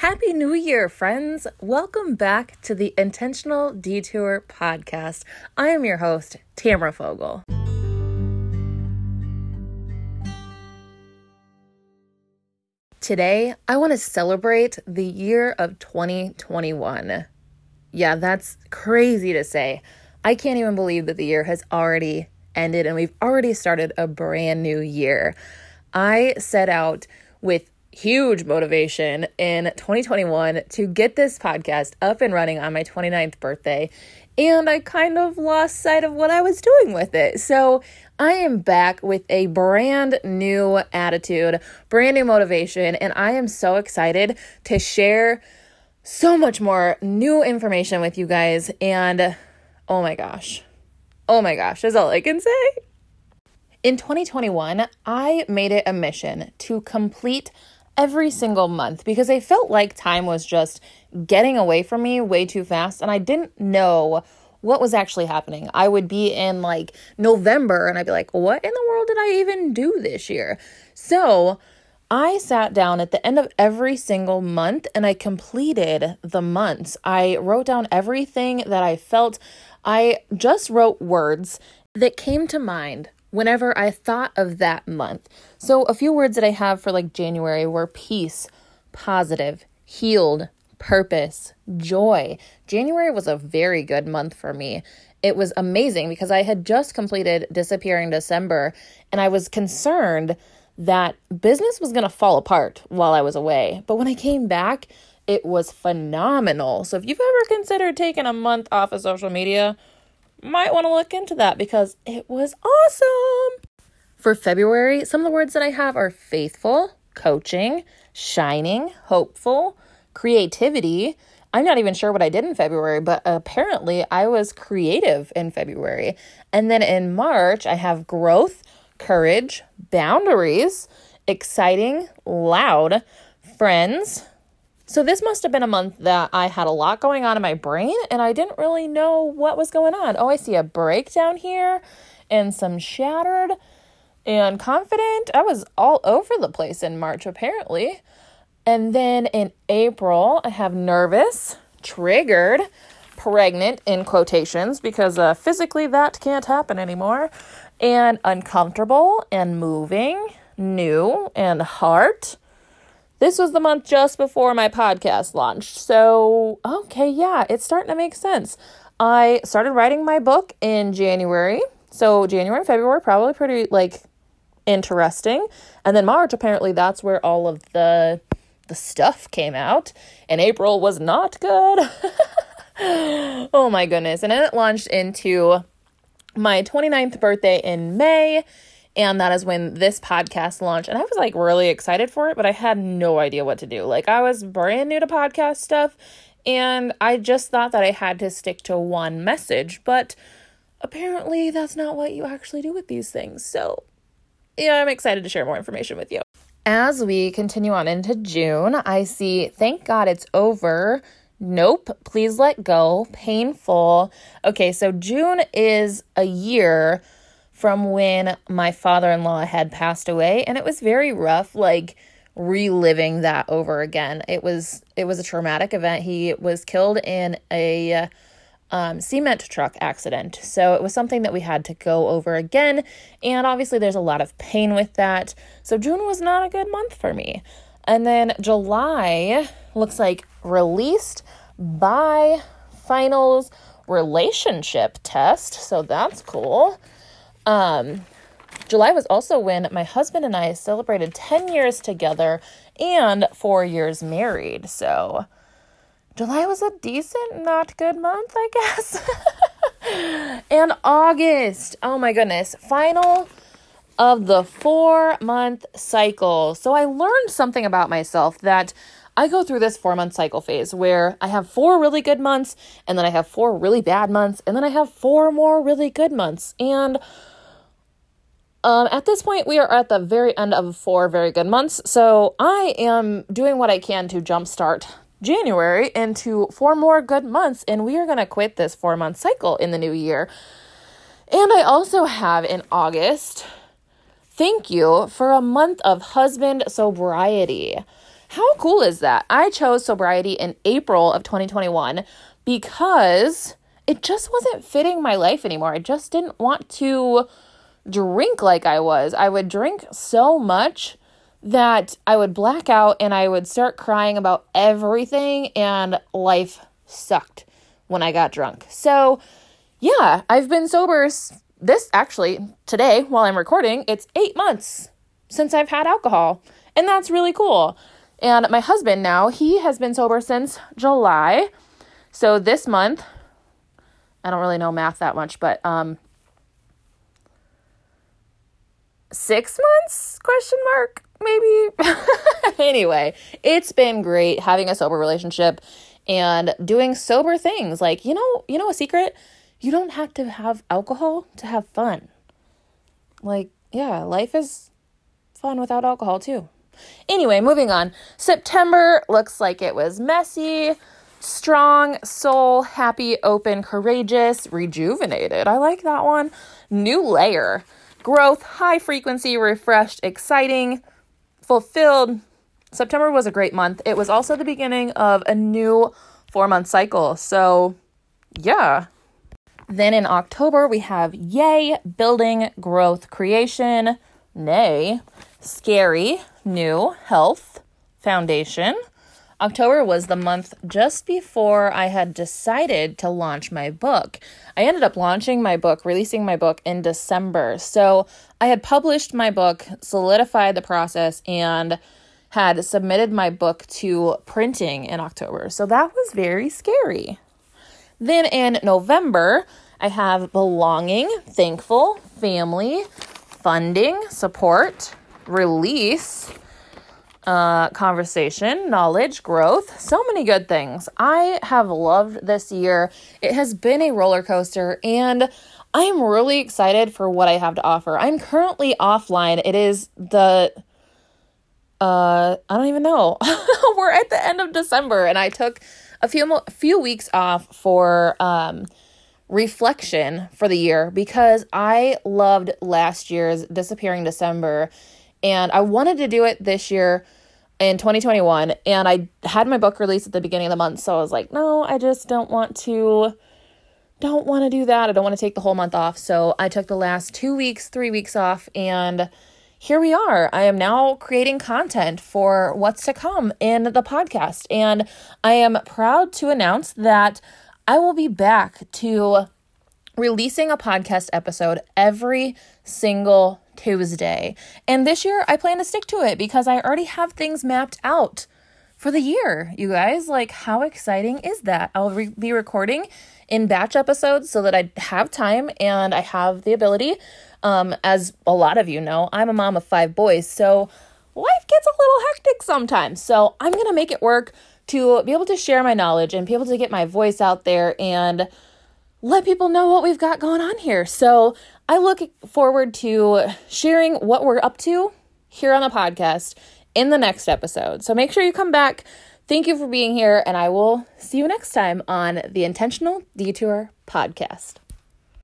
Happy New Year, friends! Welcome back to the Intentional Detour podcast. I am your host, Tamara Fogle. Today, I want to celebrate the year of 2021. Yeah, that's crazy to say. I can't even believe that the year has already ended and we've already started a brand new year. I set out with huge motivation in 2021 to get this podcast up and running on my 29th birthday. And I kind of lost sight of what I was doing with it. So I am back with a brand new attitude, brand new motivation, and I am so excited to share so much more new information with you guys. And oh my gosh, oh my gosh, is all I can say. In 2021, I made it a mission to complete every single month because I felt like time was just getting away from me way too fast and I didn't know what was actually happening. I would be in like November and I'd be like, what in the world did I even do this year? So I sat down at the end of every single month and I completed the months. I wrote down everything that I felt. I just wrote words that came to mind whenever I thought of that month. So, a few words that I have for like January were peace, positive, healed, purpose, joy. January was a very good month for me. It was amazing because I had just completed Disappearing December and I was concerned that business was going to fall apart while I was away. But when I came back, it was phenomenal. So, if you've ever considered taking a month off of social media, might want to look into that because it was awesome. For February, some of the words that I have are faithful, coaching, shining, hopeful, creativity. I'm not even sure what I did in February, but apparently I was creative in February. And then in March, I have growth, courage, boundaries, exciting, loud, friends, so, this must have been a month that I had a lot going on in my brain and I didn't really know what was going on. Oh, I see a breakdown here and some shattered and confident. I was all over the place in March, apparently. And then in April, I have nervous, triggered, pregnant in quotations because uh, physically that can't happen anymore, and uncomfortable and moving, new and heart this was the month just before my podcast launched. So, okay, yeah, it's starting to make sense. I started writing my book in January. So, January and February probably pretty like interesting. And then March apparently that's where all of the the stuff came out. And April was not good. oh my goodness. And then it launched into my 29th birthday in May and that is when this podcast launched. And I was like really excited for it, but I had no idea what to do. Like, I was brand new to podcast stuff, and I just thought that I had to stick to one message. But apparently, that's not what you actually do with these things. So, yeah, I'm excited to share more information with you. As we continue on into June, I see, thank God it's over. Nope, please let go. Painful. Okay, so June is a year from when my father in law had passed away, and it was very rough, like reliving that over again. It was it was a traumatic event. He was killed in a um, cement truck accident. So it was something that we had to go over again. And obviously, there's a lot of pain with that. So June was not a good month for me. And then July looks like released by finals relationship test. So that's cool. Um, July was also when my husband and I celebrated 10 years together and four years married. So July was a decent, not good month, I guess. and August, oh my goodness, final of the four month cycle. So I learned something about myself that I go through this four month cycle phase where I have four really good months, and then I have four really bad months, and then I have four more really good months. And um, at this point, we are at the very end of four very good months. So I am doing what I can to jumpstart January into four more good months, and we are going to quit this four month cycle in the new year. And I also have in August, thank you for a month of husband sobriety. How cool is that? I chose sobriety in April of 2021 because it just wasn't fitting my life anymore. I just didn't want to drink like I was. I would drink so much that I would black out and I would start crying about everything, and life sucked when I got drunk. So, yeah, I've been sober this actually today while I'm recording. It's eight months since I've had alcohol, and that's really cool. And my husband now, he has been sober since July. So this month, I don't really know math that much, but um six months? Question mark maybe? Anyway it's been great having a sober relationship and doing sober things. Like you know you know a secret? You don't have to have alcohol to have fun. Like yeah life is fun without alcohol too. Anyway moving on. September looks like it was messy strong soul happy open courageous rejuvenated. I like that one. New layer growth, high frequency, refreshed, exciting, fulfilled. September was a great month. It was also the beginning of a new four month cycle. So, yeah. Then in October, we have Yay, Building, Growth, Creation, Nay, Scary, New, Health, Foundation, October was the month just before I had decided to launch my book. I ended up launching my book, releasing my book in December. So I had published my book, solidified the process, and had submitted my book to printing in October. So that was very scary. Then in November, I have belonging, thankful, family, funding, support, release uh, conversation, knowledge, growth, so many good things. I have loved this year. It has been a roller coaster, and I am really excited for what I have to offer. I'm currently offline. It is the uh I don't even know. We're at the end of December and I took a few mo- few weeks off for um reflection for the year because I loved last year's disappearing December and I wanted to do it this year in 2021 and I had my book release at the beginning of the month so I was like no I just don't want to don't want to do that. I don't want to take the whole month off. So I took the last 2 weeks 3 weeks off and here we are. I am now creating content for what's to come in the podcast and I am proud to announce that I will be back to releasing a podcast episode every single Tuesday. And this year I plan to stick to it because I already have things mapped out for the year, you guys. Like, how exciting is that? I'll re- be recording in batch episodes so that I have time and I have the ability. Um, as a lot of you know, I'm a mom of five boys, so life gets a little hectic sometimes. So I'm gonna make it work to be able to share my knowledge and be able to get my voice out there and let people know what we've got going on here. So I look forward to sharing what we're up to here on the podcast in the next episode. So make sure you come back. Thank you for being here, and I will see you next time on the Intentional Detour podcast.